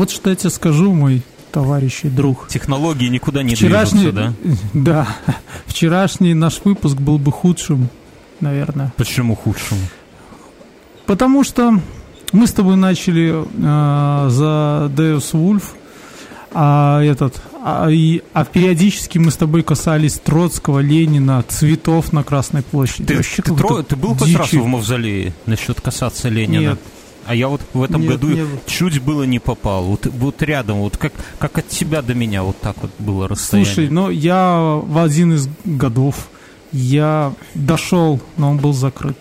Вот что я тебе скажу, мой товарищ и друг. Технологии никуда не Вчерашний, движутся, да? Да. Вчерашний наш выпуск был бы худшим, наверное. Почему худшим? Потому что мы с тобой начали э, за Deus Wolf, а этот, а, и, а периодически мы с тобой касались Троцкого, Ленина, цветов на Красной площади. Ты, Вообще ты, тро- ты был хоть дичь. раз в мавзолее насчет касаться Ленина? Нет. А я вот в этом Нет, году не был. чуть было не попал. Вот, вот рядом, вот как, как от тебя до меня, вот так вот было расстояние. Слушай, ну я в один из годов я дошел, но он был закрыт.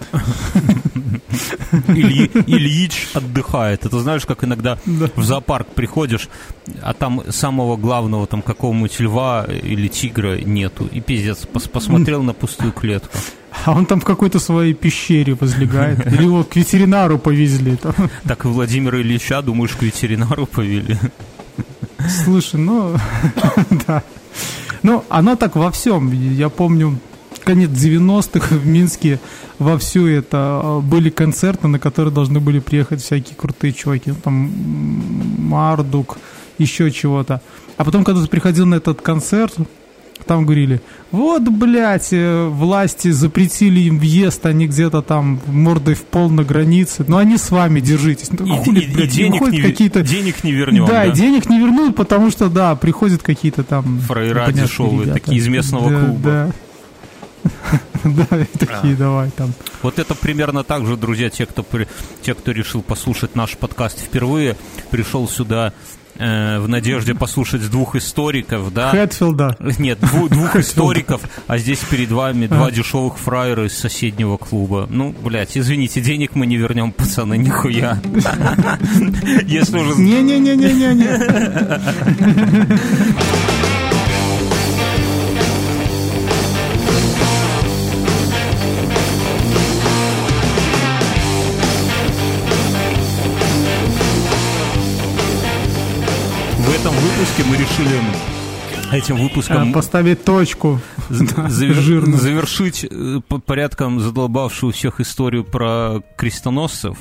Ильи- Ильич отдыхает. Это знаешь, как иногда в зоопарк приходишь, а там самого главного, там какого-нибудь льва или тигра нету. И пиздец, пос- посмотрел на пустую клетку. А он там в какой-то своей пещере возлегает. Или его к ветеринару повезли. там. Так и Владимира Ильича, думаешь, к ветеринару повели? Слушай, ну, да. Ну, оно так во всем. Я помню, конец 90-х в Минске вовсю это э, были концерты, на которые должны были приехать всякие крутые чуваки. Ну, Там Мардук, еще чего-то. А потом, когда ты приходил на этот концерт, там говорили, вот, блядь, э, власти запретили им въезд, они где-то там мордой в пол на границе, но они с вами, держитесь. Ну, И, хули, и- и блядь, денег, выходят не, какие-то... денег не вернем. да, да? и денег не вернут, потому что, да, приходят какие-то там... Фраера дешевые, ребята. такие из местного Да, клуба. Да, Да, такие, давай там. Вот это примерно так же, друзья, те, кто, те, кто решил послушать наш подкаст впервые, пришел сюда э, в надежде послушать двух историков, да? Хэтфилда. Нет, дву- двух историков, а здесь перед вами два дешевых фраера из соседнего клуба. Ну, блядь, извините, денег мы не вернем, пацаны, нихуя. Если уже... Не-не-не-не-не-не. Выпуске мы решили этим выпуском А, Поставить точку. завер- завершить э, по порядкам задолбавшую всех историю про крестоносцев.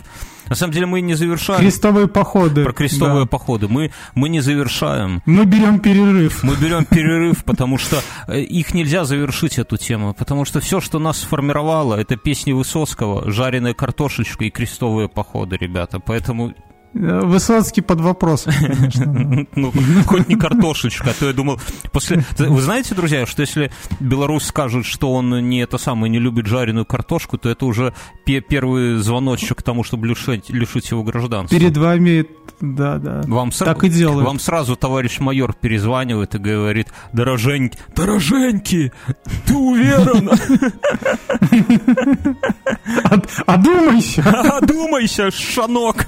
На самом деле мы не завершаем Крестовые походы. про крестовые Да. походы. Мы, мы не завершаем. Мы берем перерыв. Мы берем перерыв, потому что э, их нельзя завершить, эту тему. Потому что все, что нас сформировало, это песни Высоцкого, жареная картошечка и крестовые походы, ребята. Поэтому, Высоцкий под вопросом, конечно. ну, хоть не картошечка, а то я думал... После... Вы знаете, друзья, что если Беларусь скажет, что он не это самое, не любит жареную картошку, то это уже пе- первый звоночек к тому, чтобы лишить, лишить его гражданства. Перед вами, да, да. Вам сра- Так и делают. Вам сразу товарищ майор перезванивает и говорит, дороженьки, дороженьки, ты уверен? Од- Одумайся. Одумайся, шанок.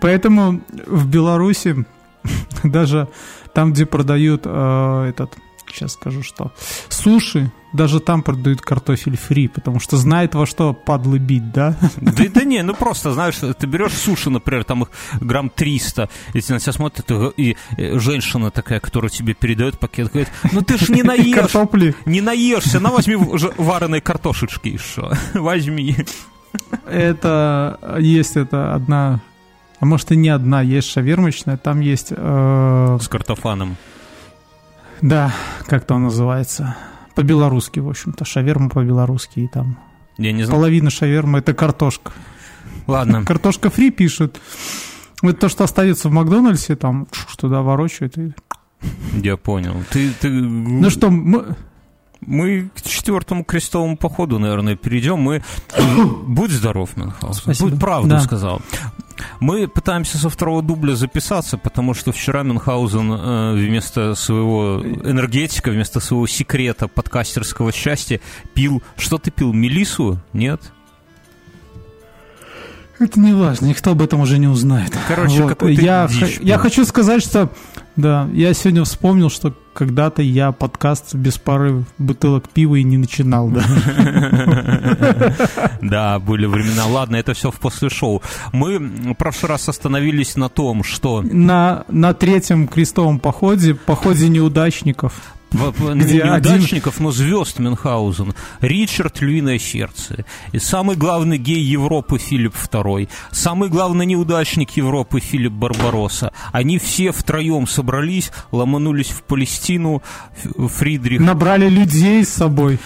Поэтому в Беларуси даже там, где продают э, этот, сейчас скажу что, суши, даже там продают картофель фри, потому что знает во что падлы бить, да? Да, да не, ну просто, знаешь, ты берешь суши, например, там их грамм 300, если на тебя смотрят, и, женщина такая, которая тебе передает пакет, говорит, ну ты ж не наешь, Картопли. не наешься, на возьми вареной картошечки еще, возьми. Это есть это одна, а может и не одна, есть шавермочная, там есть, э, С картофаном. да, как там называется, по-белорусски, в общем-то, шаверма по-белорусски, и там Я не знаю. половина шавермы это картошка. Ладно. Картошка фри пишут. Вот то, что остается в Макдональдсе, там туда ворочают. И... Я понял. Ты, ты... Ну что, мы... Мы к четвертому крестовому походу, наверное, перейдем. Мы... Будь здоров, Мюнхгаузен. Спасибо. Будь правду Да. сказал. Мы пытаемся со второго дубля записаться, потому что вчера Мюнхгаузен э, вместо своего энергетика, вместо своего секрета подкастерского счастья пил... Что ты пил? Мелису? Нет? Это не важно, никто об этом уже не узнает. Короче, какую-то я, дичь х- я хочу сказать, что да, я сегодня вспомнил, что когда-то я подкаст без пары бутылок пива и не начинал, да. Были времена. Ладно, это все в после шоу. Мы в прошлый раз остановились на том, что На, на третьем крестовом походе, походе неудачников. Где неудачников, один... но звезд Мюнхгаузен. Ричард Львиное сердце. И самый главный гей Европы Филипп II. Самый главный неудачник Европы Филипп Барбаросса. Они все втроем собрались, ломанулись в Палестину. Фридрих... Набрали людей с собой.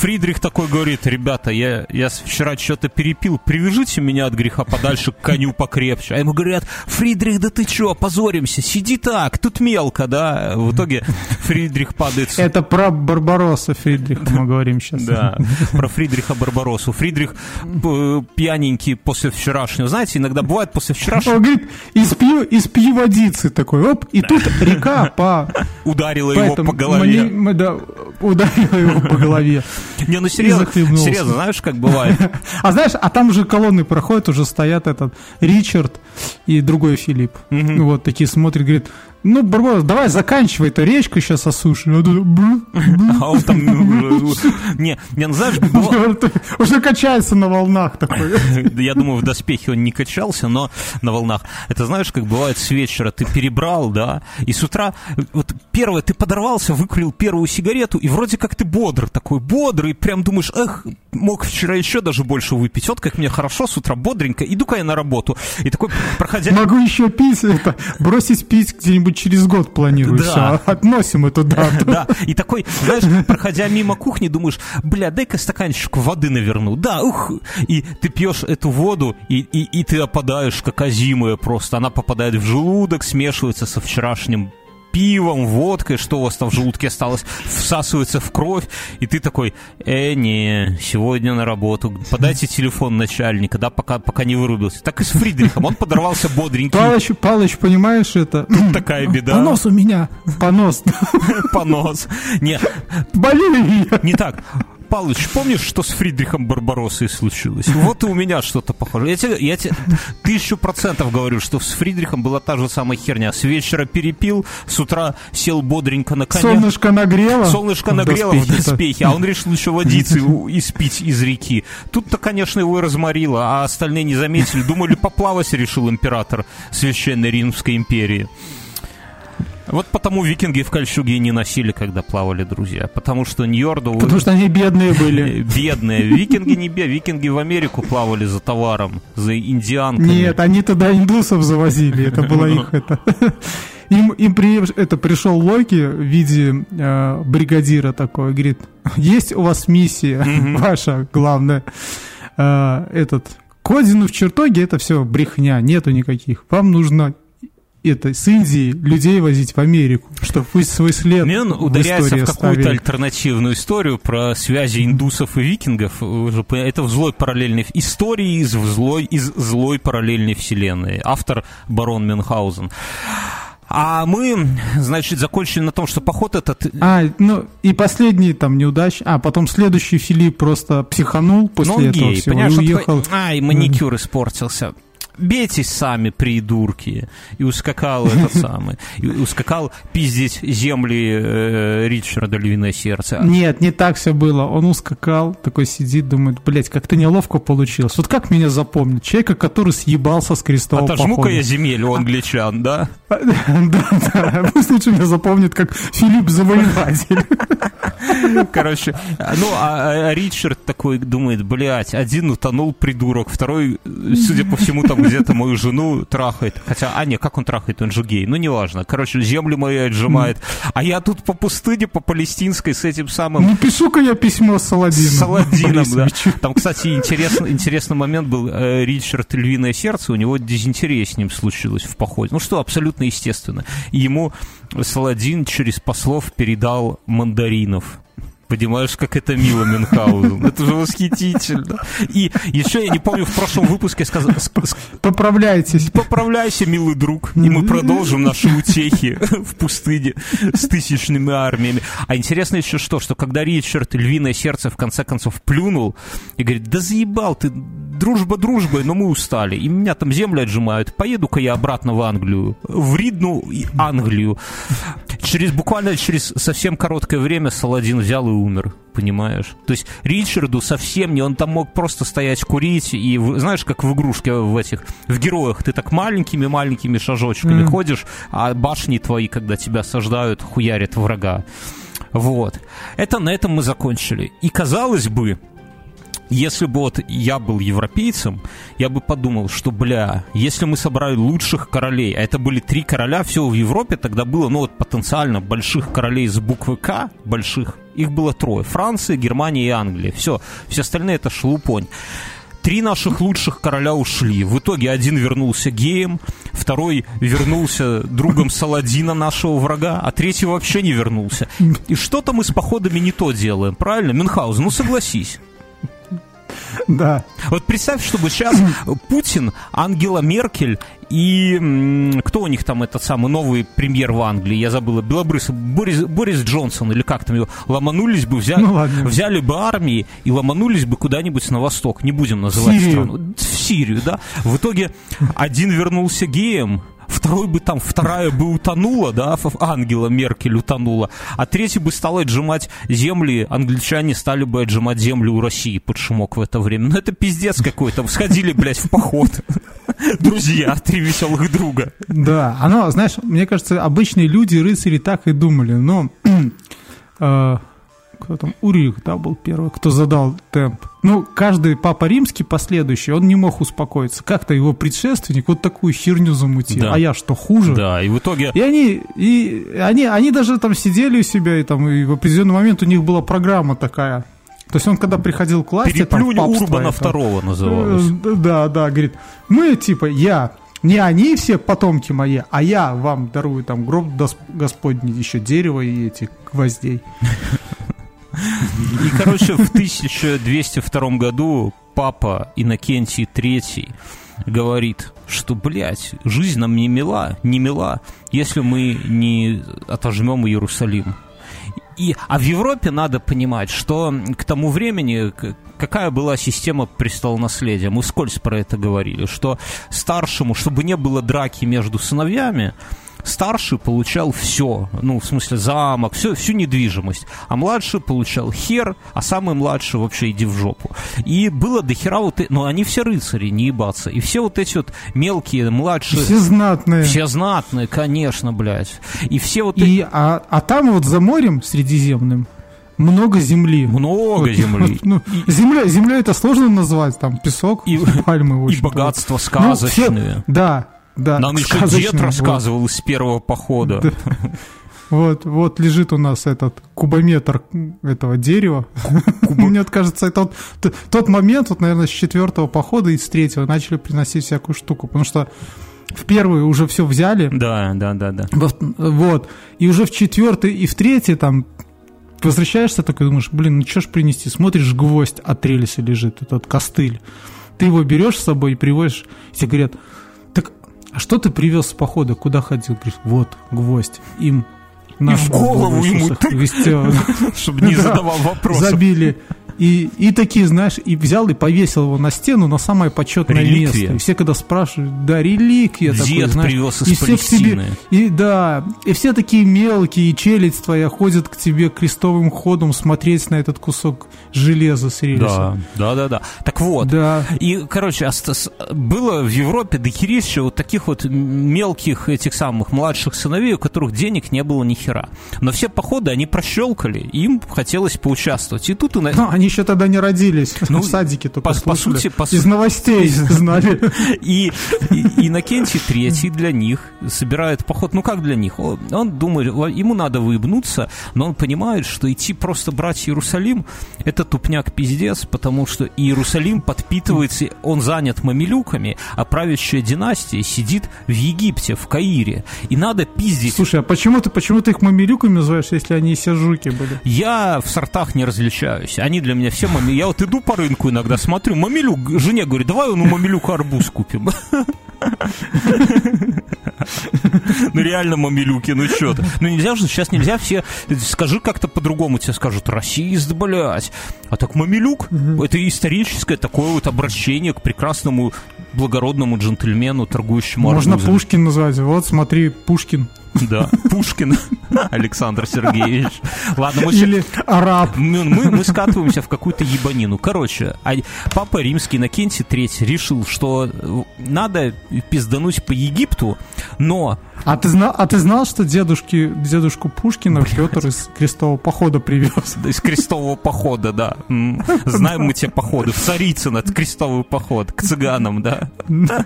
Фридрих такой говорит, ребята, я, я вчера что-то перепил, привяжите меня от греха подальше к коню покрепче. А ему говорят, Фридрих, да ты что, опозоримся, сиди так, тут мелко, да. В итоге Фридрих падает... Это про Барбаросса Фридриха мы говорим сейчас. Да, про Фридриха Барбаросу. Фридрих э, пьяненький после вчерашнего. Знаете, иногда бывает после вчерашнего... Он говорит, испью, испью водицы такой, оп, и тут река по... Ударила его по голове. Да, ударила его по голове. Не, ну серьезно, серьезно, знаешь, как бывает? А знаешь, а там уже колонны проходят, уже стоят этот Ричард и другой Филипп. Вот такие смотрят, говорит, ну, Барбарос, давай заканчивай, это речка сейчас осушена. А он там... Ну, не, не, ну знаешь... Уже качается на волнах такой. Я думаю, в доспехе он не качался, но на волнах. Это знаешь, как бывает с вечера, ты перебрал, да, и с утра, вот первое, ты подорвался, выкурил первую сигарету, и вроде как ты бодр такой, бодрый, прям думаешь, эх, мог вчера еще даже больше выпить. Вот как мне хорошо с утра, бодренько, иду-ка я на работу. И такой, проходя... Могу еще пить, это, бросить пить где-нибудь через год планирую. Да. Все, относим эту дату. Да, и такой, знаешь, проходя мимо кухни, думаешь, бля, дай-ка стаканчик воды наверну. Да, ух, и ты пьешь эту воду, и, и, и ты опадаешь, как озимая просто. Она попадает в желудок, смешивается со вчерашним пивом, водкой, что у вас там в желудке осталось, всасывается в кровь, и ты такой, э, не, сегодня на работу, подайте телефон начальника, да, пока, пока не вырубился. Так и с Фридрихом, он подорвался бодренький. Палыч, Палыч, понимаешь это? Тут такая беда. Понос у меня, понос. Понос. Не. Болею Не так. Павлович, помнишь, что с Фридрихом Барбаросой случилось? Вот и у меня что-то похоже. Я тебе, я тебе тысячу процентов говорю, что с Фридрихом была та же самая херня. С вечера перепил, с утра сел бодренько на коне. Солнышко нагрело. Солнышко нагрело в доспехе, а он решил еще водицы испить из реки. Тут-то, конечно, его разморило, а остальные не заметили. Думали, поплавать решил император Священной Римской империи. Вот потому викинги в кольчуге не носили, когда плавали, друзья. Потому что Ньорду... Потому что они бедные были. Бедные. Викинги не бедные. Викинги в Америку плавали за товаром, за индианками. Нет, они тогда индусов завозили. Это было их это... Им, им при, это пришел Локи в виде э, бригадира такой, говорит, есть у вас миссия mm-hmm. ваша главная, э, этот, к Одину в чертоге это все брехня, нету никаких. Вам нужно это, с Индии людей возить в Америку, чтобы пусть свой след Мне он ударяется в, в какую-то альтернативную историю про связи индусов и викингов. Это в злой параллельной истории из, злой, из злой параллельной вселенной. Автор барон Мюнхгаузен. А мы, значит, закончили на том, что поход этот... А, ну, и последний там неудач. А, потом следующий Филипп просто психанул после ну, этого гей, всего и уехал. Такой, Ай, маникюр испортился бейтесь сами, придурки. И ускакал этот самый. И ускакал пиздить земли э, Ричарда Львиное Сердце. Нет, не так все было. Он ускакал, такой сидит, думает, блядь, как-то неловко получилось. Вот как меня запомнить? Человека, который съебался с крестового Отожму-ка я земель у англичан, да? Да, да. Пусть лучше меня запомнит как Филипп Завоеватель. Короче, ну, а, а Ричард такой думает, блядь, один утонул, придурок, второй, судя по всему, там где-то мою жену трахает. Хотя, а не, как он трахает, он же гей. Ну, неважно. Короче, землю мою отжимает. А я тут по пустыне, по палестинской с этим самым... Напишу-ка я письмо с Саладином. С Саладином, да. Там, кстати, интересный, интересный момент был. Э, Ричард Львиное сердце, у него дизентерия с ним случилась в походе. Ну, что абсолютно естественно. Ему Саладин через послов передал мандаринов. Понимаешь, как это мило Мюнхгаузен. Это же восхитительно. И еще я не помню, в прошлом выпуске сказал... Поправляйтесь. Поправляйся, милый друг. И мы продолжим наши утехи в пустыне с тысячными армиями. А интересно еще что, что когда Ричард львиное сердце в конце концов плюнул и говорит, да заебал ты, дружба дружбой, но мы устали. И меня там земли отжимают. Поеду-ка я обратно в Англию. В Ридну и Англию. Через буквально через совсем короткое время Саладин взял и умер, понимаешь? То есть Ричарду совсем не, он там мог просто стоять курить, и знаешь, как в игрушке в этих, в героях, ты так маленькими-маленькими шажочками mm. ходишь, а башни твои, когда тебя саждают, хуярят врага. Вот. Это на этом мы закончили. И казалось бы, если бы вот я был европейцем, я бы подумал, что, бля, если мы собрали лучших королей, а это были три короля, все в Европе тогда было, ну вот потенциально больших королей с буквы К, больших, их было трое. Франция, Германия и Англия. Все, все остальные это шелупонь. Три наших лучших короля ушли. В итоге один вернулся геем, второй вернулся другом Саладина, нашего врага, а третий вообще не вернулся. И что-то мы с походами не то делаем, правильно? Мюнхгаузен, ну согласись. Да. Вот представь, чтобы сейчас Путин, Ангела Меркель и кто у них там этот самый новый премьер в Англии, я забыла, Белобрыс, Борис, Борис Джонсон или как там его, ломанулись бы, взяли, ну, взяли бы армии и ломанулись бы куда-нибудь на восток, не будем называть Сирию. страну, в Сирию, да. В итоге один вернулся геем, второй бы там, вторая бы утонула, да, Ангела Меркель утонула, а третий бы стал отжимать земли, англичане стали бы отжимать землю у России под шумок в это время. Ну это пиздец какой-то, сходили, блядь, в поход. Друзья, три веселых друга. Да, оно, знаешь, мне кажется, обычные люди, рыцари так и думали, но э, кто там, Урих, да, был первый, кто задал темп. Ну, каждый папа римский последующий, он не мог успокоиться. Как-то его предшественник вот такую херню замутил. Да. А я что, хуже? Да, и в итоге... И они, и они, они даже там сидели у себя, и там и в определенный момент у них была программа такая. То есть он, когда приходил к власти, Переплюнь там, Урбана это, второго называлось. Э, да, да, говорит, мы, типа, я не они все потомки мои, а я вам дарую там гроб Господний, еще дерево и эти гвоздей. И, короче, в 1202 году папа Иннокентий III говорит, что, блядь, жизнь нам не мила, не мила, если мы не отожмем Иерусалим. И, а в Европе надо понимать, что к тому времени какая была система престолонаследия. Мы скользь про это говорили, что старшему, чтобы не было драки между сыновьями, старший получал все, ну, в смысле, замок, все, всю недвижимость, а младший получал хер, а самый младший вообще иди в жопу. И было до хера вот, но они все рыцари, не ебаться. И все вот эти вот мелкие, младшие... Все знатные. Все знатные, конечно, блядь. И все вот... И, эти... а, а там вот за морем Средиземным много земли. Много земли. Ну, и, земля, земля это сложно назвать, там песок, и, пальмы. И богатство сказочные. Ну, все, да, да, Нам еще дед рассказывал вот. из первого похода. Да. Вот, вот лежит у нас этот кубометр этого дерева. Мне кажется, это тот, тот момент, вот, наверное, с четвертого похода и с третьего начали приносить всякую штуку, потому что в первый уже все взяли. Да, да, да, да. Вот. И уже в четвертый и в третий там возвращаешься такой, думаешь, блин, ну что ж принести? Смотришь, гвоздь от рельса лежит, этот костыль. Ты его берешь с собой и привозишь. И тебе говорят, а что ты привез с похода, куда ходил? Говорит, вот, гвоздь, им и в голову ему чтобы не задавал вопросов. Забили и, и такие, знаешь, и взял и повесил его на стену на самое почетное реликвия. место. И все, когда спрашивают, да, реликвия Дед такой, знаешь, привез из и все к тебе, и да, и все такие мелкие, и челюсть твоя ходят к тебе крестовым ходом смотреть на этот кусок железа с рельса. Да, да, да, да. Так вот, да. и, короче, было в Европе дохерища вот таких вот мелких этих самых младших сыновей, у которых денег не было ни хера. Но все походы они прощелкали, им хотелось поучаствовать. И тут и... Но они еще тогда не родились, ну, в садике только по, по сути, по Из новостей знали. И, Иннокентий Третий для них собирает поход. Ну, как для них? Он, думает, ему надо выебнуться, но он понимает, что идти просто брать Иерусалим – это тупняк пиздец, потому что Иерусалим подпитывается, он занят мамилюками, а правящая династия сидит в Египте, в Каире. И надо пиздить. Слушай, а почему ты, почему ты их мамилюками называешь, если они сержуки были? Я в сортах не различаюсь. Они для меня все мами. Я вот иду по рынку иногда, смотрю, мамилюк, жене говорю, давай ну мамилюк арбуз купим. Ну реально мамилюки, ну что то Ну нельзя же, сейчас нельзя все, скажи как-то по-другому, тебе скажут, расист, блядь. А так мамилюк, это историческое такое вот обращение к прекрасному благородному джентльмену, торгующему Можно Пушкин назвать, вот смотри, Пушкин. Да, Пушкин. Александр Сергеевич. Ладно, мы Или араб. мы, мы, мы скатываемся в какую-то ебанину. Короче, а папа римский Иннокентий III решил, что надо пиздануть по Египту, но А ты, знал, а ты знал, что дедушки, дедушку Пушкина Петр из крестового похода привез? из крестового похода, да. Знаем мы те походы. В Царицыно крестовый поход к цыганам, да.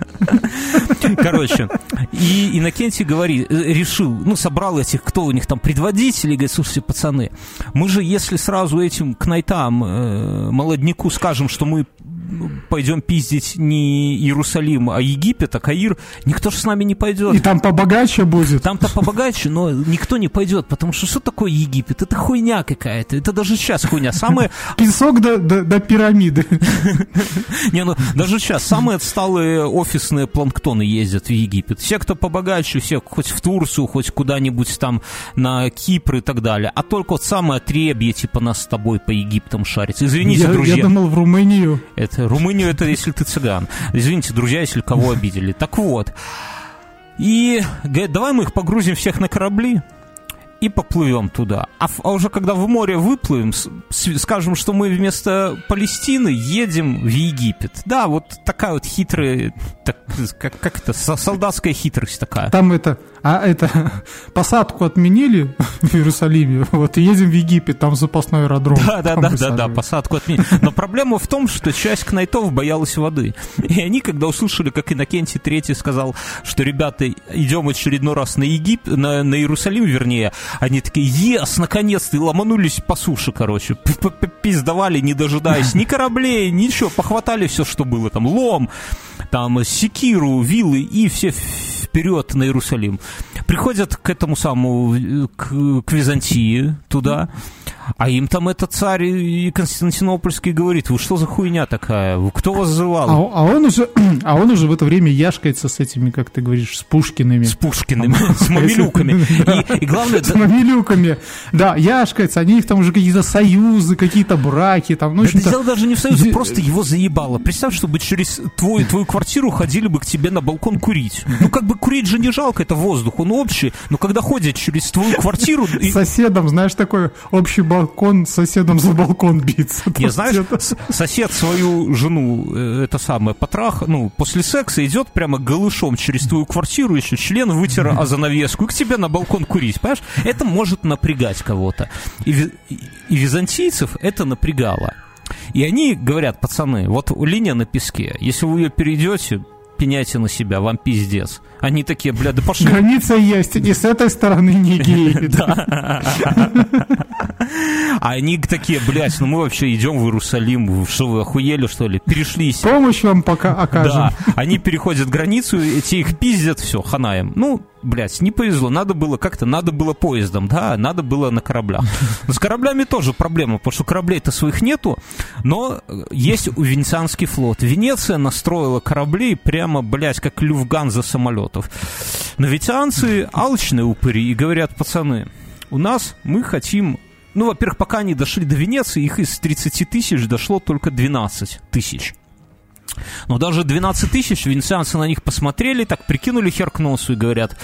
Короче, и Иннокентий говорит, э, решил, ну, собрал этих, кто у них там, предводители, говорит, слушайте, пацаны, мы же, если сразу этим кнайтам, э, молодняку скажем, что мы пойдем пиздить не Иерусалим, а Египет, а Каир, никто же с нами не пойдет. И там побогаче будет. Там-то побогаче, но никто не пойдет, потому что что такое Египет? Это хуйня какая-то. Это даже сейчас хуйня. Самые, Песок до, до, до пирамиды. не, ну, даже сейчас самые отсталые офисные планктоны ездят в Египет. Все, кто побогаче, все хоть в Турцию, хоть куда-нибудь там на Кипр и так далее. А только вот самые отребье, типа нас с тобой по Египтам шарится. Извините, я, друзья. я думал, в Румынию. Это Румынию это если ты цыган. Извините, друзья, если кого обидели. Так вот. И говорят, давай мы их погрузим всех на корабли и поплывем туда. А, а уже когда в море выплывем, скажем, что мы вместо Палестины едем в Египет. Да, вот такая вот хитрая, так, как, как это, со- солдатская хитрость такая. Там это, а это, посадку отменили в Иерусалиме, вот, и едем в Египет, там запасной аэродром. Да, да, да, да, да, посадку отменили. Но проблема в том, что часть кнайтов боялась воды. И они, когда услышали, как Иннокентий III сказал, что, ребята, идем очередной раз на Египет, на, на Иерусалим, вернее, они такие, ес, наконец-то, и ломанулись по суше, короче. П- п- п- Пиздовали, не дожидаясь ни кораблей, ничего, похватали все, что было, там, лом, там, секиру, вилы, и все вперед на Иерусалим. Приходят к этому самому, э, к, к Византии, туда, а им там этот царь и Константинопольский говорит, вы что за хуйня такая? Кто вас А, зывал? о- а он уже, а он уже в это время яшкается с этими, как ты говоришь, с Пушкиными. С Пушкиным, с мамилюками. И, главное, С мамилюками. Да, яшкается, они их там уже какие-то союзы, какие-то браки, там, ну, это общем-то, дело даже не в союзе, просто его заебало. Представь, чтобы через твою квартиру ходили бы к тебе на балкон курить. Ну, как бы курить же не жалко, это воздух, он общий. Но когда ходят через твою квартиру... соседом, знаешь, такой общий балкон с соседом за балкон биться. Не, знаешь, сосед свою жену, э, это самое, потрах, ну, после секса идет прямо голышом через твою квартиру, еще член вытер о занавеску, и к тебе на балкон курить, понимаешь? Это может напрягать кого-то. И- и византийцев это напрягало. И они говорят, пацаны, вот линия на песке, если вы ее перейдете, пеняйте на себя, вам пиздец. Они такие, бля, да пошли Граница есть, и с этой стороны не геи. да. А они такие, блядь, ну мы вообще идем в Иерусалим, что вы охуели, что ли? Перешлись. Помощь вам пока окажем. Да, они переходят границу, эти их пиздят, все, ханаем. Ну, блядь, не повезло, надо было как-то, надо было поездом, да, надо было на кораблях. С кораблями тоже проблема, потому что кораблей-то своих нету, но есть у венецианский флот. Венеция настроила кораблей прямо, блядь, как люфганза самолетов. Но венецианцы алчные упыри и говорят, пацаны, у нас мы хотим ну, во-первых, пока они дошли до Венеции, их из 30 тысяч дошло только 12 тысяч. Но даже 12 тысяч венецианцы на них посмотрели, так прикинули хер к носу и говорят,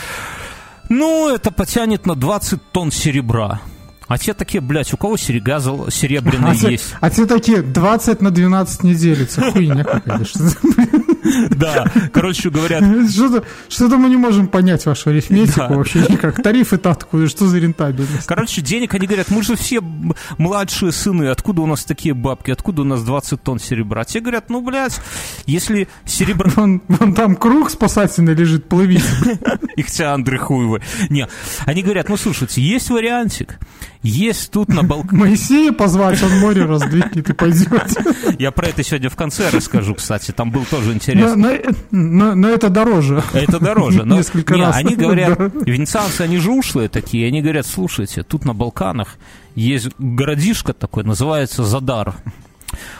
ну, это потянет на 20 тонн серебра. А те такие, блядь, у кого серега зол- серебряная А те, есть? а те такие 20 на 12 не делится. Хуйня какая-то. Да, короче говорят, Что-то, мы не можем понять вашу арифметику вообще никак. Тарифы-то откуда? Что за рентабельность? короче, денег, они говорят, мы же все младшие сыны, откуда у нас такие бабки, откуда у нас 20 тонн серебра? А те говорят, ну, блядь, если серебро... Вон, вон там круг спасательный лежит, плывите. Ихтиандры хуевы. Не, они говорят, ну, слушайте, есть вариантик, есть тут на балконе... Моисея позвать, он море раздвинет и пойдете. Я про это сегодня в конце расскажу, кстати, там был тоже Но, интересно. но- но- но это дороже. Это дороже. Но, Несколько не, раз. Они говорят, Да. венецианцы, они же ушлые такие, они говорят, слушайте, тут на Балканах есть городишко такой, называется Задар.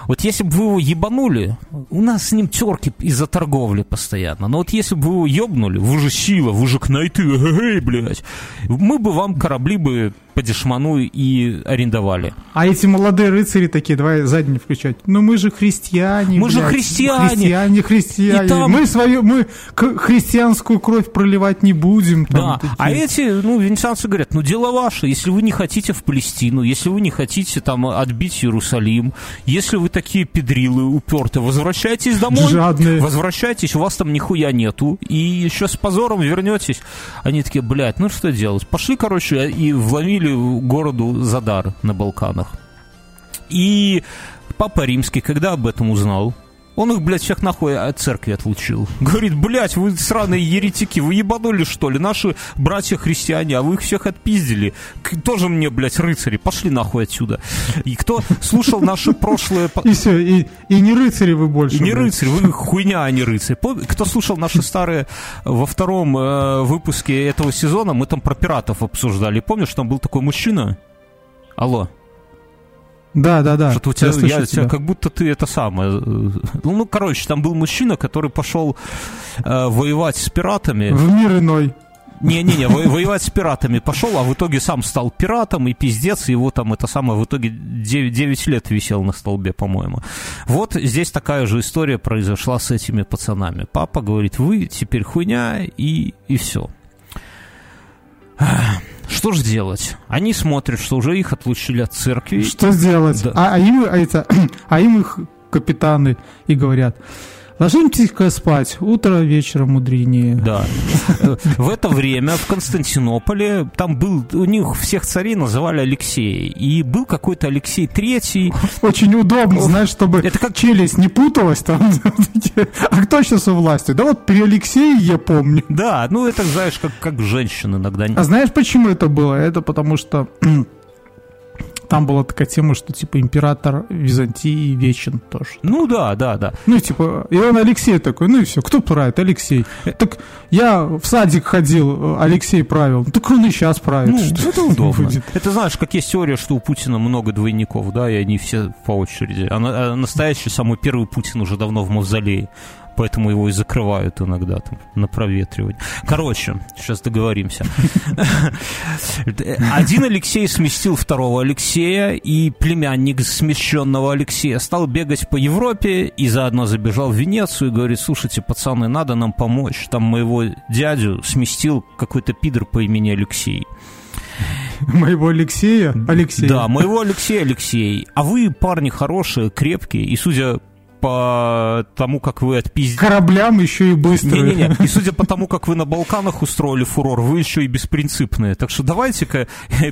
Вот если бы вы его ебанули, у нас с ним терки из-за торговли постоянно. Но вот если бы вы его ебнули, вы же сила, вы же кнайты, эй, блядь, мы бы вам корабли бы по дешману и арендовали. А эти молодые рыцари такие, давай задние включать. Ну мы же христиане. Мы блядь. же христиане. Христиане, христиане. И там- Мы свою, мы христианскую кровь проливать не будем. там Да, такие. а эти, ну, венецианцы говорят, ну, дело ваше, если вы не хотите в Палестину, если вы не хотите там отбить Иерусалим, если вы такие педрилы упертые, возвращайтесь домой. Жадные. Возвращайтесь, у вас там нихуя нету, и еще с позором вернетесь. Они такие, блядь, ну что делать? Пошли, короче, и вломили городу Задар на Балканах. И Папа Римский, когда об этом узнал, он их, блядь, всех нахуй от церкви отлучил. Говорит, блядь, вы сраные еретики, вы ебанули, что ли? Наши братья-христиане, а вы их всех отпиздили. К- тоже мне, блядь, рыцари, пошли нахуй отсюда. И кто слушал наши прошлые... И все, и, и не рыцари вы больше. и не блядь. рыцарь, вы хуйня, а не рыцарь. Пом- Кто слушал наши старые во втором э, выпуске этого сезона, мы там про пиратов обсуждали. Помнишь, там был такой мужчина? Алло, Да, да, да. что-то у тебя, Я я- тебя. как будто ты это самое. э, Ну, ну, короче, там был мужчина, который пошел э, воевать с пиратами. В мир иной. Не-не-не, во- воевать с пиратами пошел, а в итоге сам стал пиратом, и пиздец, его там это самое, в итоге 9, 9 лет висел на столбе, по-моему. Вот здесь такая же история произошла с этими пацанами. Папа говорит, вы теперь хуйня, и, и все. Что ж делать? Они смотрят, что уже их отлучили от церкви. Что сделать? Да. А, а им, а это, а им их капитаны и говорят, ложимся-ка спать, утро вечера мудренее. Да. В это время в Константинополе, там был, у них всех царей называли Алексеи, и был какой-то Алексей Третий, Очень удобно, знаешь, чтобы Это как- челюсть не путалась там. А кто сейчас у власти? Да вот при Алексее я помню. Да, ну это, знаешь, как, как женщин иногда. А знаешь, почему это было? Это потому что там была такая тема, что типа император Византии вечен тоже. Ну да, да, да. Ну, и типа, и он Алексей такой, ну и все, кто правит? Алексей. Так я в садик ходил, Алексей правил. Ну, Так он и сейчас правит. Ну, Что это удобно. будет? Это знаешь, как есть теория, что у Путина много двойников, да, и они все по очереди. А, а настоящий, самый первый Путин уже давно в мавзолее. Поэтому его и закрывают иногда там на проветривание. Короче, сейчас договоримся. Один Алексей сместил второго Алексея, и племянник смещенного Алексея стал бегать по Европе и заодно забежал в Венецию и говорит, слушайте, пацаны, надо нам помочь. Там моего дядю сместил какой-то пидор по имени Алексей. Моего Алексея? Алексей. Да, моего Алексея Алексей. А вы парни хорошие, крепкие, и судя по тому, как вы отпиздили... Кораблям еще и быстрые. Не-не-не, и судя по тому, как вы на Балканах устроили фурор, вы еще и беспринципные. Так что давайте-ка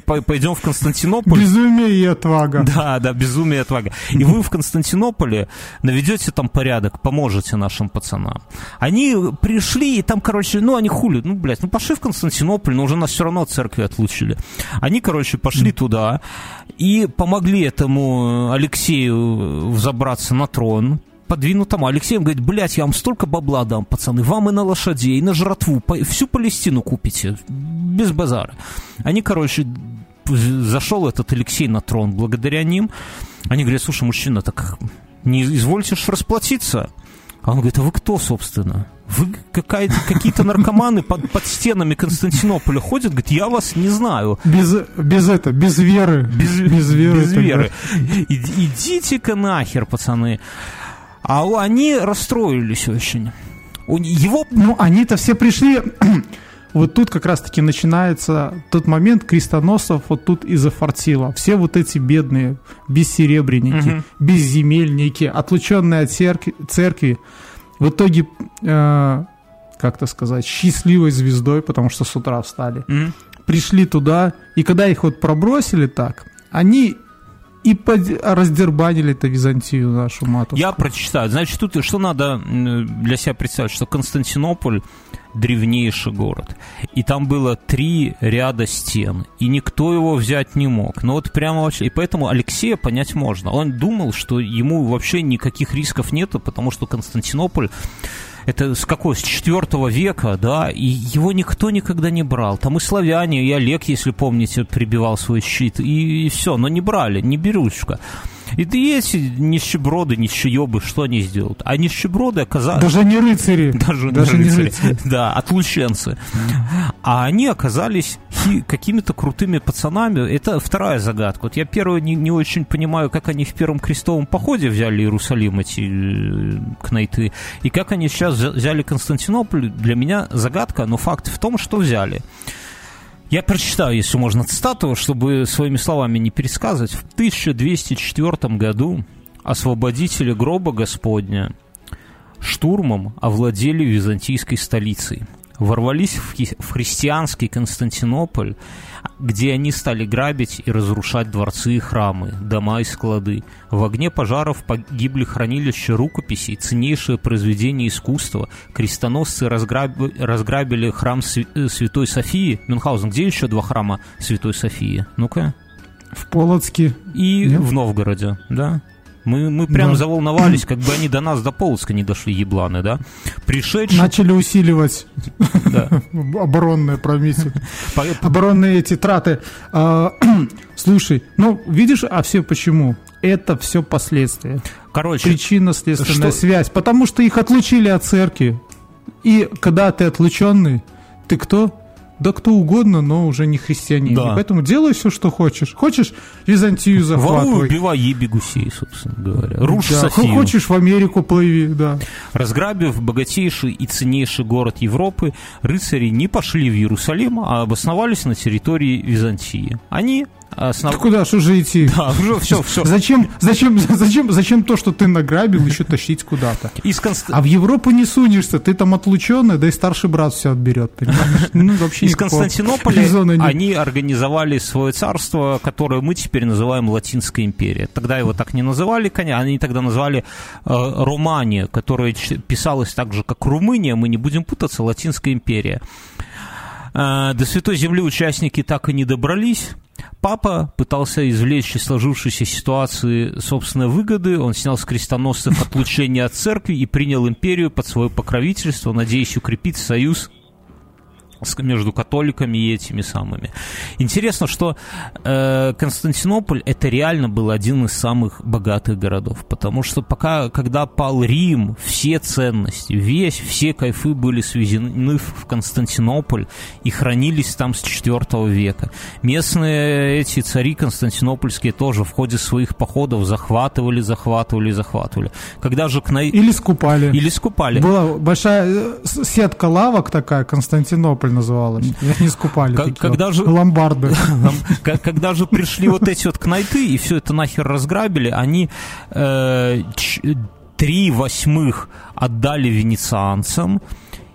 по- пойдем в Константинополь. Безумие и отвага. Да, да, безумие и отвага. И вы в Константинополе наведете там порядок, поможете нашим пацанам. Они пришли, и там, короче, ну, они хули, ну, блядь, ну, пошли в Константинополь, но уже нас все равно от церкви отлучили. Они, короче, пошли туда и помогли этому Алексею взобраться на трон, подвинутому. Алексей им говорит, блядь, я вам столько бабла дам, пацаны, вам и на лошадей, и на жратву, всю Палестину купите, без базара. Они, короче, зашел этот Алексей на трон благодаря ним. Они говорят, слушай, мужчина, так не извольте расплатиться? А он говорит, а вы кто, собственно? Вы какие-то наркоманы под, под стенами Константинополя ходят? Говорит, я вас не знаю. Без, без это, без веры. Без, без веры. без веры. Иди- Идите-ка нахер, пацаны. А они расстроились очень. Его Ну, они-то все пришли... Вот тут как раз-таки начинается тот момент крестоносцев вот тут и зафартило. Все вот эти бедные бессеребренники, Мгм. безземельники, отлученные от церкви, церкви в итоге, э, как-то сказать, счастливой звездой, потому что с утра встали, Мгм. пришли туда, и когда их вот пробросили так, они и под- раздербанили это Византию нашу матушку. Я прочитаю. Значит, тут что надо для себя представить, что Константинополь древнейший город. И там было три ряда стен, и никто его взять не мог. Но вот прямо вообще... И поэтому Алексея понять можно. Он думал, что ему вообще никаких рисков нету, потому что Константинополь это с какой? С четвертого века, да, и его никто никогда не брал. Там и славяне, и Олег, если помните, прибивал свой щит, и, все, но не брали, не берушка. И да эти нищеброды, нищеебы, что они сделают? А нищеброды оказались... Даже не рыцари. Даже, Даже не не рыцари. рыцари. Да, отлученцы. А они оказались какими-то крутыми пацанами. Это вторая загадка. Вот я первую не, не очень понимаю, как они в первом крестовом походе взяли Иерусалим, эти э, кнайты, и как они сейчас взяли Константинополь. Для меня загадка, но факт в том, что взяли. Я прочитаю, если можно, цитату, чтобы своими словами не пересказывать. В 1204 году освободители гроба Господня штурмом овладели византийской столицей – ворвались в, христианский Константинополь, где они стали грабить и разрушать дворцы и храмы, дома и склады. В огне пожаров погибли хранилища рукописей, ценнейшее произведение искусства. Крестоносцы разграби, разграбили храм э, Святой Софии. Мюнхгаузен, где еще два храма Святой Софии? Ну-ка. В Полоцке. И Нет? в Новгороде, да. Мы, мы прям да. заволновались, как бы они до нас, до Полоцка не дошли, ебланы, да? Пришедшие... Начали усиливать оборонные промисли. Оборонные эти траты. А, слушай, ну, видишь, а все почему? Это все последствия. Короче. Причинно-следственная связь. Потому что их отлучили от церкви. И когда ты отлученный, ты кто? Да кто угодно, но уже не христианин. Да. поэтому делай все, что хочешь. Хочешь Византию захватывай. Воруй, убивай, еби гусей, собственно говоря. Рушь да. Софию. Хочешь в Америку плыви, да. Разграбив богатейший и ценнейший город Европы, рыцари не пошли в Иерусалим, а обосновались на территории Византии. Они Основ... куда ж уже идти? Да, уже все, все. Зачем, зачем, зачем, зачем то, что ты награбил, еще тащить куда-то? Из Конст... А в Европу не сунешься, ты там отлученный, да и старший брат все отберет, понимаешь? Ну, вообще Из Константинополя они организовали свое царство, которое мы теперь называем Латинская империя. Тогда его так не называли, конечно, они тогда назвали э, Романия, которая писалась так же, как Румыния, мы не будем путаться, Латинская империя. Э, до Святой Земли участники так и не добрались. Папа пытался извлечь из сложившейся ситуации собственные выгоды. Он снял с крестоносцев отлучение от церкви и принял империю под свое покровительство, надеясь укрепить союз между католиками и этими самыми. Интересно, что э, Константинополь это реально был один из самых богатых городов, потому что пока, когда пал Рим, все ценности, весь, все кайфы были свезены в Константинополь и хранились там с IV века. Местные эти цари константинопольские тоже в ходе своих походов захватывали, захватывали, захватывали. Когда же к на... Или скупали. Или скупали. Была большая э, сетка лавок такая, Константинополь называлась. Я не скупали как, когда же, ломбарды. Когда же пришли вот эти вот кнайты и все это нахер разграбили, они э, три восьмых отдали венецианцам,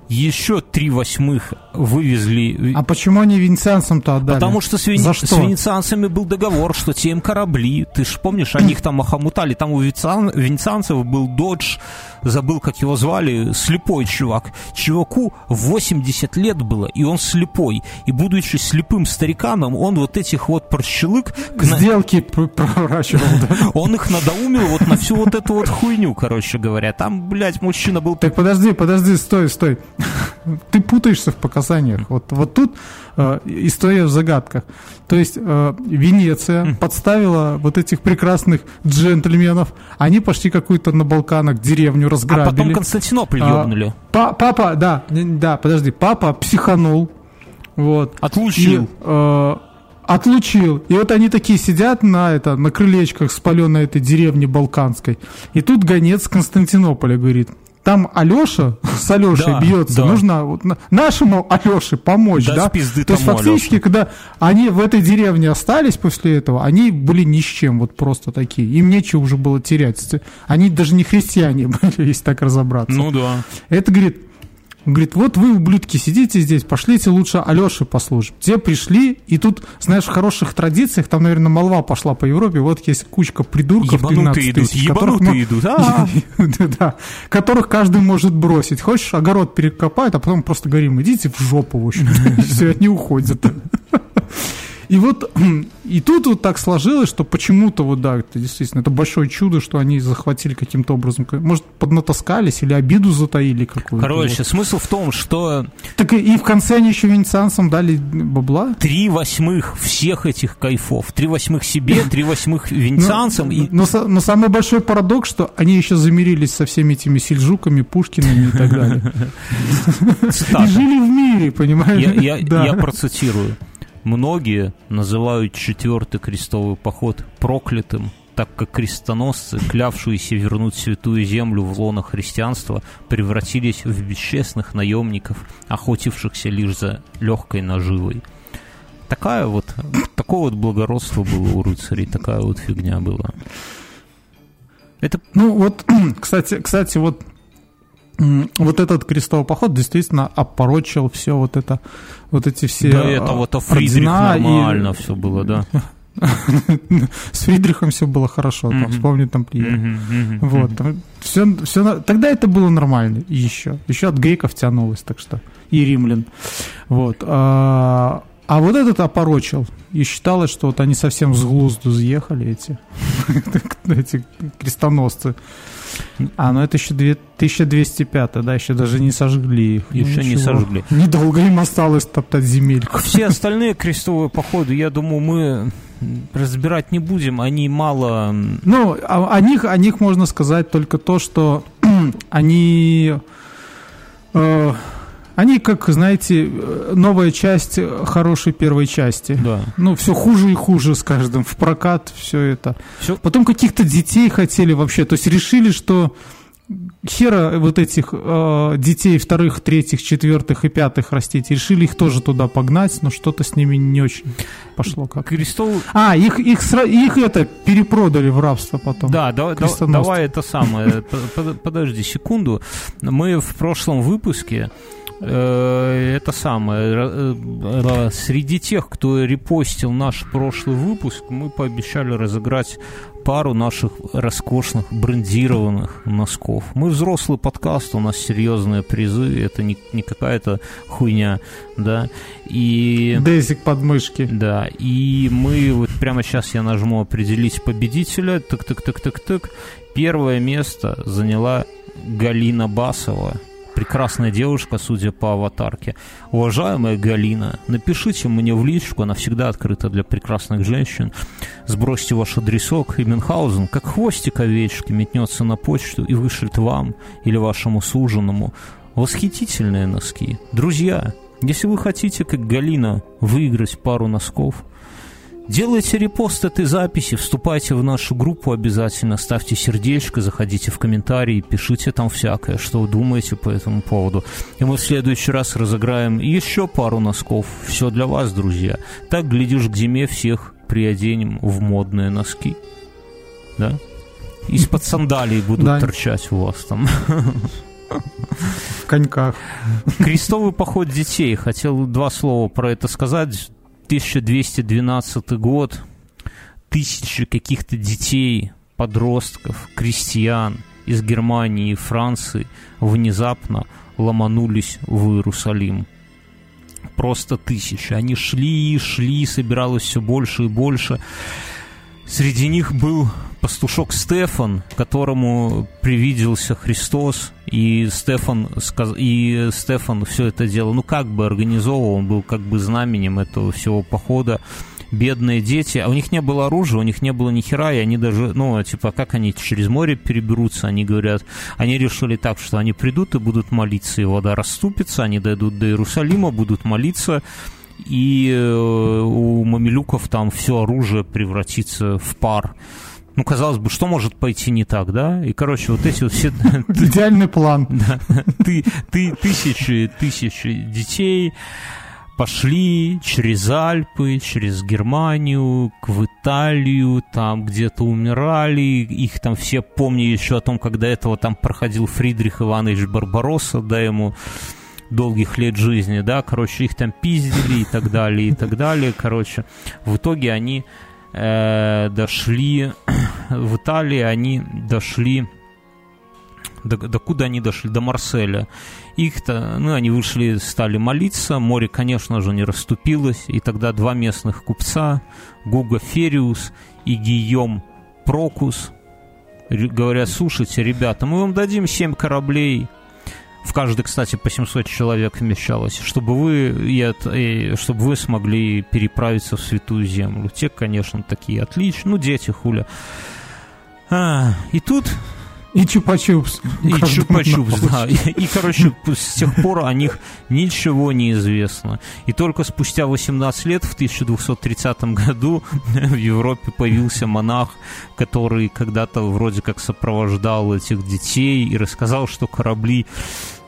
еще три восьмых вывезли... А почему они венецианцам-то отдали? Потому что с, вен... За что? с венецианцами был договор, что те им корабли. Ты же помнишь, они их там охомутали. Там у венецианцев был додж, забыл, как его звали, слепой чувак. Чуваку 80 лет было, и он слепой. И будучи слепым стариканом, он вот этих вот прощелык... Сделки проворачивал, да? Он их надоумил вот на всю вот эту вот хуйню, короче говоря. Там, блядь, мужчина был... Так подожди, подожди, стой, стой. Ты путаешься в показаниях. Вот, вот тут э, история в загадках. То есть э, Венеция подставила вот этих прекрасных джентльменов. Они пошли какую-то на Балканах деревню разграбили. А потом Константинополь ёбнули. А, папа, да, да, подожди, папа психанул. Вот. Отлучил. И, э, отлучил. И вот они такие сидят на, это, на крылечках спаленной этой деревни Балканской. И тут гонец Константинополя говорит, там Алеша с Алешей да, бьется. Да. Нужно вот, нашему Алеше помочь. Да, да? То есть фактически, Алёше. когда они в этой деревне остались после этого, они были ни с чем, вот просто такие. Им нечего уже было терять. Они даже не христиане были, если так разобраться. Ну да. Это, говорит, он говорит, вот вы, ублюдки, сидите здесь, пошлите лучше Алёше послушать. Те пришли, и тут, знаешь, в хороших традициях, там, наверное, молва пошла по Европе, вот есть кучка придурков, ебанутые 12 тысяч, которых, идут, да, которых каждый может бросить. Хочешь, огород перекопает, а потом просто говорим, идите в жопу, в общем, все, они уходят. И вот и тут вот так сложилось, что почему-то вот да, это действительно это большое чудо, что они захватили каким-то образом, может поднатаскались или обиду затаили какую-то. Короче, вот. смысл в том, что так и, и в конце они еще венецианцам дали бабла. Три восьмых всех этих кайфов, три восьмих себе, три восьмих венецианцам. Но, но, но самый большой парадокс, что они еще замирились со всеми этими сельджуками, Пушкинами и так далее. И жили в мире, понимаешь? Я процитирую. Многие называют четвертый крестовый поход проклятым, так как крестоносцы, клявшиеся вернуть святую землю в лоно христианства, превратились в бесчестных наемников, охотившихся лишь за легкой наживой. Такая вот, такое вот благородство было у рыцарей, такая вот фигня была. Это... Ну вот, кстати, кстати, вот вот этот крестовый поход действительно опорочил все вот это, вот эти все... Да, это вот о Фридрих нормально и... все было, да. С Фридрихом все было хорошо, там, вспомни там Вот, все, все, тогда это было нормально еще. Еще от греков тянулось, так что, и римлян. Вот. А, а вот этот опорочил. И считалось, что вот они совсем с глузду съехали, эти, эти крестоносцы. А, ну это еще 1205, да, еще даже не сожгли их. Еще Ничего. не сожгли. Недолго им осталось топтать земельку. Все остальные крестовые походы, я думаю, мы разбирать не будем, они мало... Ну, о, о, них, о них можно сказать только то, что они... Э, они, как, знаете, новая часть хорошей первой части. Да. Ну, все хуже и хуже с каждым. В прокат все это. Все. Потом каких-то детей хотели вообще. То есть решили, что хера вот этих э, детей вторых, третьих, четвертых и пятых растить. Решили их тоже туда погнать, но что-то с ними не очень пошло как. Крестов... А, их, их, их это перепродали в рабство потом. Да, да, да давай это самое. Подожди секунду. Мы в прошлом выпуске это самое, э, среди тех, кто репостил наш прошлый выпуск, мы пообещали разыграть пару наших роскошных брендированных носков. Мы взрослый подкаст, у нас серьезные призы, это не, не какая-то хуйня, да. И... Дезик подмышки. Да, и мы вот прямо сейчас я нажму определить победителя, так-так-так-так-так. Первое место заняла Галина Басова – прекрасная девушка, судя по аватарке. Уважаемая Галина, напишите мне в личку, она всегда открыта для прекрасных женщин. Сбросьте ваш адресок, и Мюнхгаузен, как хвостик овечки, метнется на почту и вышлет вам или вашему суженому восхитительные носки. Друзья, если вы хотите, как Галина, выиграть пару носков – Делайте репост этой записи, вступайте в нашу группу обязательно, ставьте сердечко, заходите в комментарии, пишите там всякое, что вы думаете по этому поводу. И мы в следующий раз разыграем еще пару носков. Все для вас, друзья. Так, глядишь, к зиме всех приоденем в модные носки. Да? Из-под сандалий будут да. торчать у вас там. В коньках. Крестовый поход детей. Хотел два слова про это сказать 1212 год, тысячи каких-то детей, подростков, крестьян из Германии и Франции внезапно ломанулись в Иерусалим. Просто тысячи. Они шли и шли, собиралось все больше и больше. Среди них был пастушок Стефан, которому привиделся Христос, и Стефан, и Стефан все это дело, ну, как бы организовывал, он был как бы знаменем этого всего похода. Бедные дети, а у них не было оружия, у них не было ни хера, и они даже, ну, типа, как они через море переберутся, они говорят, они решили так, что они придут и будут молиться, и вода расступится, они дойдут до Иерусалима, будут молиться, и э, у мамилюков там все оружие превратится в пар. Ну, казалось бы, что может пойти не так, да? И, короче, вот эти вот все... Идеальный план. Ты, ты, тысячи, тысячи детей пошли через Альпы, через Германию, в Италию, там где-то умирали, их там все помню еще о том, когда этого там проходил Фридрих Иванович Барбаросса, да, ему долгих лет жизни, да, короче, их там пиздили и так далее, и так далее, короче. В итоге они э, дошли, в Италии они дошли, до, до куда они дошли? До Марселя. Их-то, ну, они вышли, стали молиться, море, конечно же, не расступилось, и тогда два местных купца, Гуга Фериус и Гийом Прокус, говорят, слушайте, ребята, мы вам дадим семь кораблей, в каждый, кстати, по 700 человек вмещалось, чтобы вы, и, чтобы вы смогли переправиться в Святую Землю. Те, конечно, такие отличные, ну, дети, хуля. А, и тут И чупа-чупс. И чупа-чупс, да. И, и, короче, с тех пор о них ничего не известно. И только спустя 18 лет, в 1230 году, в Европе появился монах, который когда-то вроде как сопровождал этих детей и рассказал, что корабли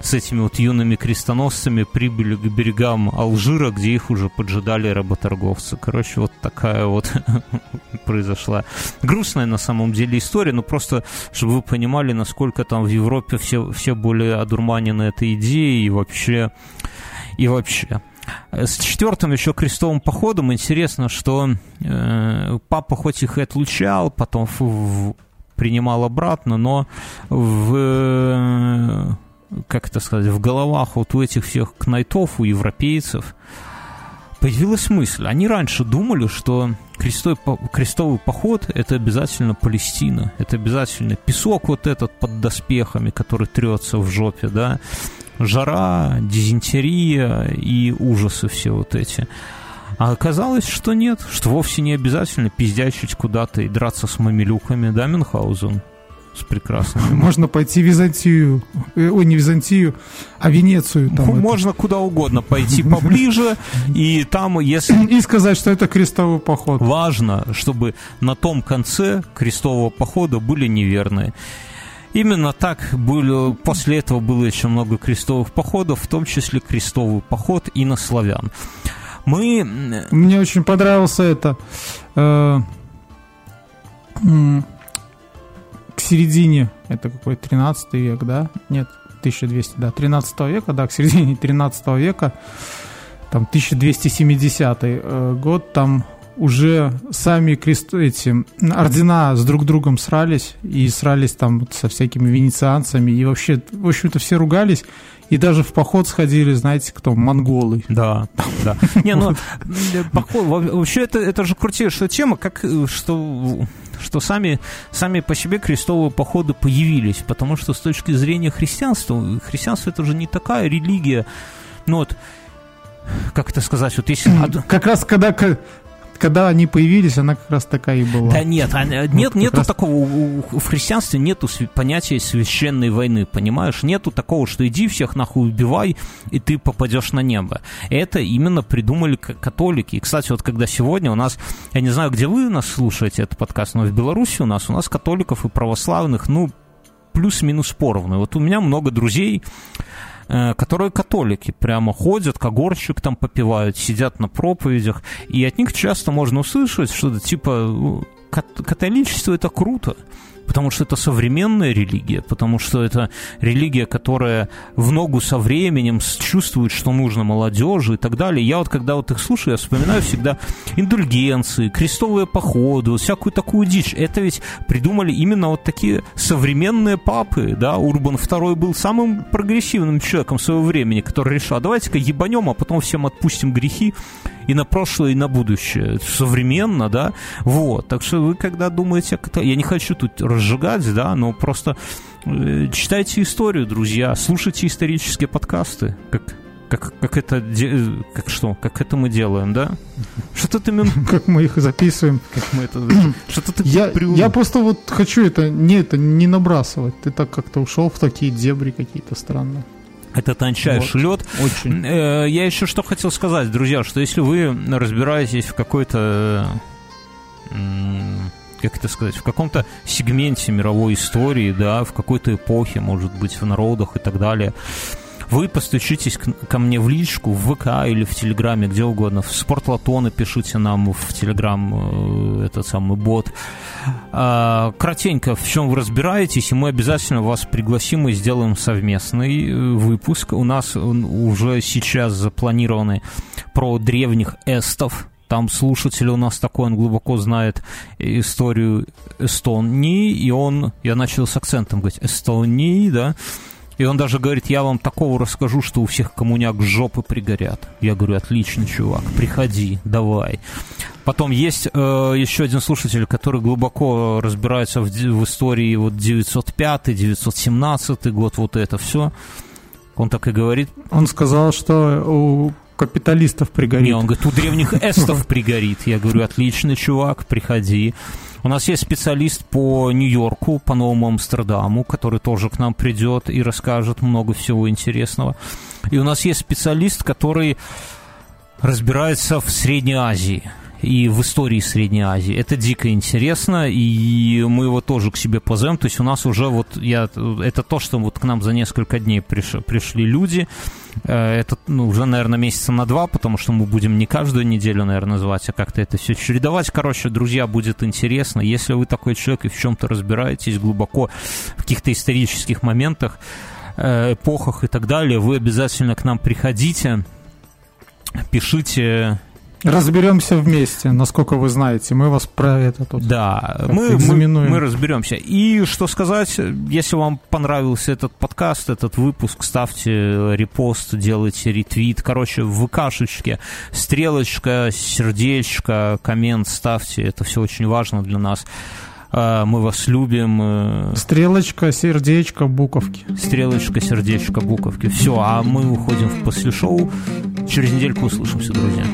с этими вот юными крестоносцами прибыли к берегам Алжира, где их уже поджидали работорговцы. Короче, вот такая вот произошла грустная на самом деле история, но просто, чтобы вы понимали, насколько там в Европе все, все более одурманены этой идеей и вообще... И вообще. С четвертым еще крестовым походом интересно, что э, папа хоть их и отлучал, потом в, в, принимал обратно, но в как это сказать, в головах вот у этих всех кнайтов, у европейцев, появилась мысль. Они раньше думали, что крестой, крестовый поход – это обязательно Палестина, это обязательно песок вот этот под доспехами, который трется в жопе, да, жара, дизентерия и ужасы все вот эти. А оказалось, что нет, что вовсе не обязательно пиздячить куда-то и драться с мамилюками, да, Мюнхгаузен? С прекрасными. Можно пойти в Византию, э, ой, не Византию, а Венецию. Там Можно это. куда угодно пойти поближе, и там, если... И сказать, что это крестовый поход. Важно, чтобы на том конце крестового похода были неверные. Именно так было, после этого было еще много крестовых походов, в том числе крестовый поход и на славян. Мы... Мне очень понравился это... Э, к середине, это какой 13 век, да? Нет, 1200, да, 13 века, да, к середине 13 века, там 1270 э, год, там уже сами крест, эти ордена с друг другом срались, и срались там со всякими венецианцами, и вообще, в общем-то, все ругались, и даже в поход сходили, знаете, кто? Монголы. Да, да. Не, ну, поход, вообще это, это же крутейшая тема, как, э, что что сами, сами по себе крестовые походы появились, потому что с точки зрения христианства, христианство это же не такая религия, ну вот, как это сказать, вот если... Как раз когда когда они появились, она как раз такая и была. Да нет, а, нет, нету раз... такого, в христианстве нету понятия священной войны, понимаешь? Нету такого, что иди всех нахуй убивай, и ты попадешь на небо. Это именно придумали католики. И, кстати, вот когда сегодня у нас, я не знаю, где вы нас слушаете, этот подкаст, но в Беларуси у нас, у нас католиков и православных, ну, плюс-минус поровну. Вот у меня много друзей, Э, которые католики, прямо ходят, когорщик там попивают, сидят на проповедях, и от них часто можно услышать что-то типа «католичество – это круто», потому что это современная религия, потому что это религия, которая в ногу со временем чувствует, что нужно молодежи и так далее. Я вот когда вот их слушаю, я вспоминаю всегда индульгенции, крестовые походы, всякую такую дичь. Это ведь придумали именно вот такие современные папы, да, Урбан II был самым прогрессивным человеком своего времени, который решил, а давайте-ка ебанем, а потом всем отпустим грехи и на прошлое, и на будущее. Современно, да, вот. Так что вы, когда думаете, я не хочу тут разжигать, да, но просто э, читайте историю, друзья, слушайте исторические подкасты, как как, как это как что как это мы делаем да? Что-то ты как мы их записываем. Как мы это что-то ты я я просто вот хочу это не это не набрасывать. Ты так как-то ушел в такие дебри какие-то странные это тончайший вот, лед. Очень. Э, я еще что хотел сказать, друзья, что если вы разбираетесь в какой-то как это сказать, в каком-то сегменте мировой истории, да, в какой-то эпохе, может быть, в народах и так далее, вы постучитесь ко мне в личку, в ВК или в Телеграме, где угодно. В Спортлото напишите нам в Телеграм э, этот самый бот. А, кратенько, в чем вы разбираетесь, и мы обязательно вас пригласим и сделаем совместный э, выпуск. У нас уже сейчас запланированы про древних эстов, там слушатель у нас такой, он глубоко знает историю Эстонии, и он, я начал с акцентом говорить, Эстонии, да, и он даже говорит, я вам такого расскажу, что у всех коммуняк жопы пригорят. Я говорю, отлично, чувак, приходи, давай. Потом есть э, еще один слушатель, который глубоко разбирается в, в истории вот 905, 917 год, вот это все. Он так и говорит. Он сказал, что у капиталистов пригорит. Не, он говорит, у древних эстов пригорит. Я говорю, отлично, чувак, приходи. У нас есть специалист по Нью-Йорку, по Новому Амстердаму, который тоже к нам придет и расскажет много всего интересного. И у нас есть специалист, который разбирается в Средней Азии и в истории Средней Азии. Это дико интересно, и мы его тоже к себе позовем. То есть у нас уже вот я это то, что вот к нам за несколько дней приш, пришли люди. Э, это ну, уже, наверное, месяца на два, потому что мы будем не каждую неделю, наверное, называть, а как-то это все чередовать. Короче, друзья, будет интересно. Если вы такой человек и в чем-то разбираетесь глубоко в каких-то исторических моментах, э, эпохах и так далее, вы обязательно к нам приходите, пишите Разберемся вместе, насколько вы знаете. Мы вас про это тут Да, мы, мы, мы разберемся. И что сказать, если вам понравился этот подкаст, этот выпуск, ставьте репост, делайте ретвит. Короче, в ВКшечке стрелочка, сердечко, коммент ставьте. Это все очень важно для нас. А, мы вас любим. Э, Стрелочка, сердечко, буковки. Стрелочка, сердечко, буковки. Все, а мы уходим в после шоу. Через недельку услышимся, друзья.